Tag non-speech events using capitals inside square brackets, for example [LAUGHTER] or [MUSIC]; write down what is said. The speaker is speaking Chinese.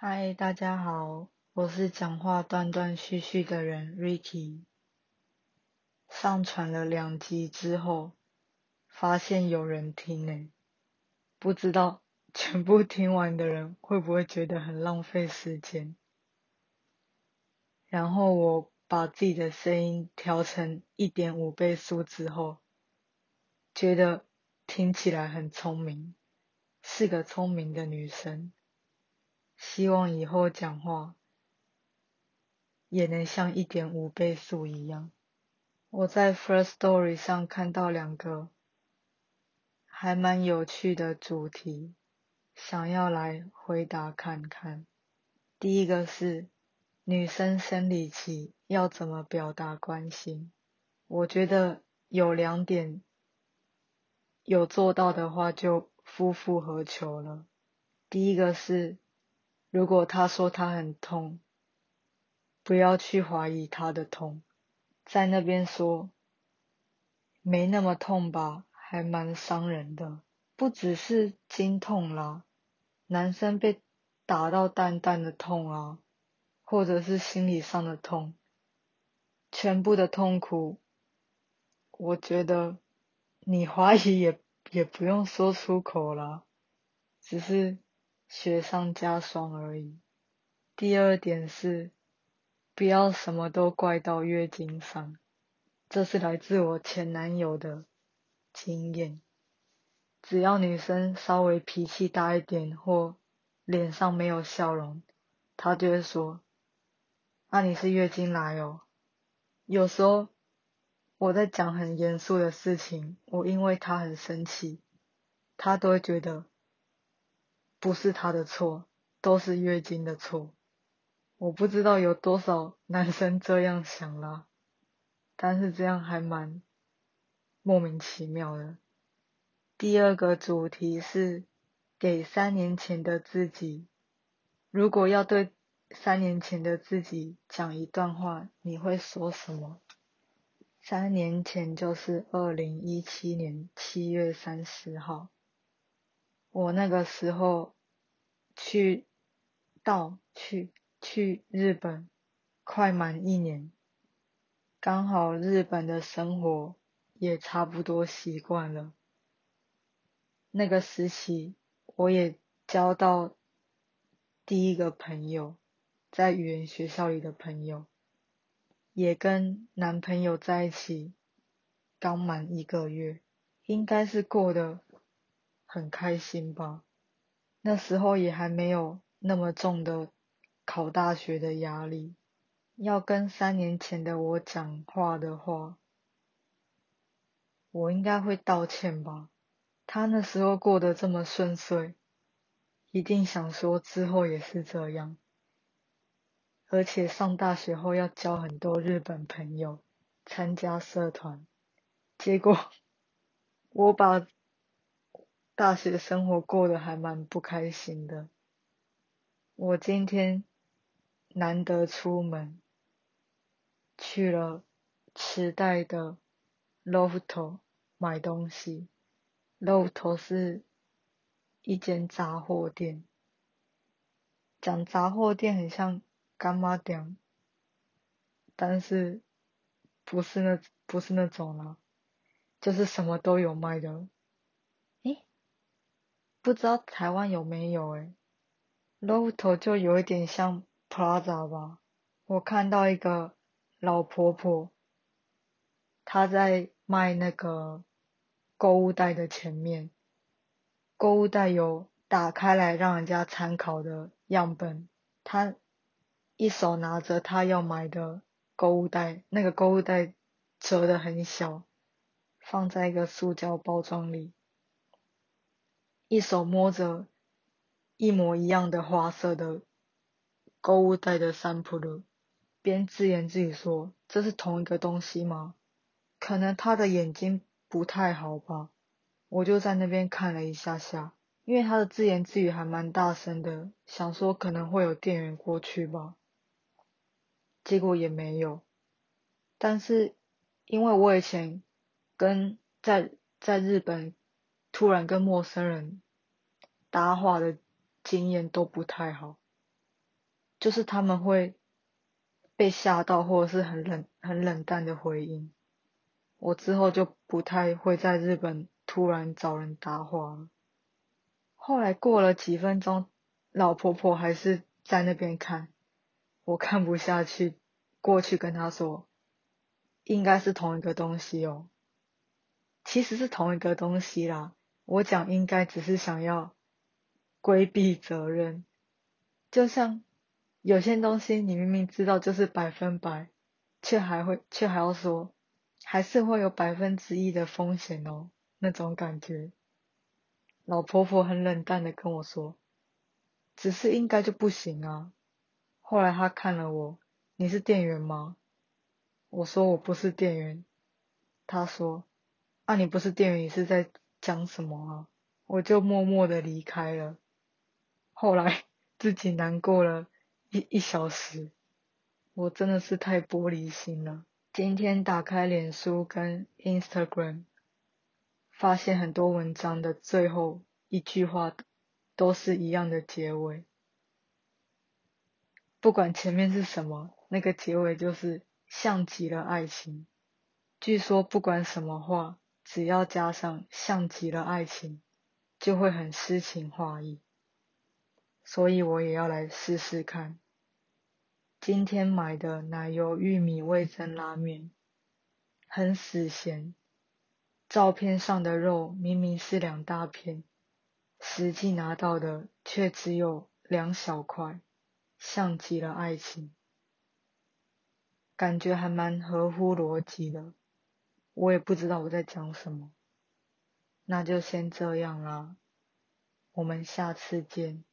嗨，大家好，我是讲话断断续续的人 Ricky。上传了两集之后，发现有人听呢，不知道全部听完的人会不会觉得很浪费时间。然后我把自己的声音调成一点五倍速之后，觉得听起来很聪明，是个聪明的女生。希望以后讲话也能像一点五倍速一样。我在 First Story 上看到两个还蛮有趣的主题，想要来回答看看。第一个是女生生理期要怎么表达关心？我觉得有两点有做到的话就夫复何求了。第一个是。如果他说他很痛，不要去怀疑他的痛，在那边说没那么痛吧，还蛮伤人的。不只是经痛啦，男生被打到淡淡的痛啊，或者是心理上的痛，全部的痛苦，我觉得你怀疑也也不用说出口啦，只是。雪上加霜而已。第二点是，不要什么都怪到月经上，这是来自我前男友的经验。只要女生稍微脾气大一点或脸上没有笑容，他就会说：“那你是月经来哦。”有时候我在讲很严肃的事情，我因为他很生气，他都会觉得。不是他的错，都是月经的错。我不知道有多少男生这样想啦，但是这样还蛮莫名其妙的。第二个主题是给三年前的自己，如果要对三年前的自己讲一段话，你会说什么？三年前就是二零一七年七月三十号。我那个时候去到去去日本快满一年，刚好日本的生活也差不多习惯了。那个时期我也交到第一个朋友，在语言学校里的朋友，也跟男朋友在一起刚满一个月，应该是过得。很开心吧？那时候也还没有那么重的考大学的压力。要跟三年前的我讲话的话，我应该会道歉吧？他那时候过得这么顺遂，一定想说之后也是这样。而且上大学后要交很多日本朋友，参加社团，结果 [LAUGHS] 我把。大学生活过得还蛮不开心的。我今天难得出门，去了池袋的 LOFT 买东西。LOFT 是一间杂货店，讲杂货店很像干妈店，但是不是那不是那种啦，就是什么都有卖的。不知道台湾有没有诶 l o t o 就有一点像 Plaza 吧。我看到一个老婆婆，她在卖那个购物袋的前面，购物袋有打开来让人家参考的样本，她一手拿着她要买的购物袋，那个购物袋折的很小，放在一个塑胶包装里。一手摸着一模一样的花色的购物袋的三浦路，边自言自语说：“这是同一个东西吗？”可能他的眼睛不太好吧，我就在那边看了一下下，因为他的自言自语还蛮大声的，想说可能会有店员过去吧，结果也没有。但是因为我以前跟在在日本。突然跟陌生人搭话的经验都不太好，就是他们会被吓到，或者是很冷很冷淡的回应。我之后就不太会在日本突然找人搭话了。后来过了几分钟，老婆婆还是在那边看，我看不下去，过去跟她说，应该是同一个东西哦。其实是同一个东西啦，我讲应该只是想要规避责任，就像有些东西你明明知道就是百分百，却还会却还要说。还是会有百分之一的风险哦，那种感觉。老婆婆很冷淡的跟我说，只是应该就不行啊。后来她看了我，你是店员吗？我说我不是店员。她说，啊你不是店员，你是在讲什么啊？我就默默的离开了。后来 [LAUGHS] 自己难过了一一小时，我真的是太玻璃心了。今天打开脸书跟 Instagram，发现很多文章的最后一句话都是一样的结尾，不管前面是什么，那个结尾就是像极了爱情。据说不管什么话，只要加上像极了爱情，就会很诗情画意。所以我也要来试试看。今天买的奶油玉米味增拉面，很死咸。照片上的肉明明是两大片，实际拿到的却只有两小块，像极了爱情。感觉还蛮合乎逻辑的，我也不知道我在讲什么。那就先这样啦，我们下次见。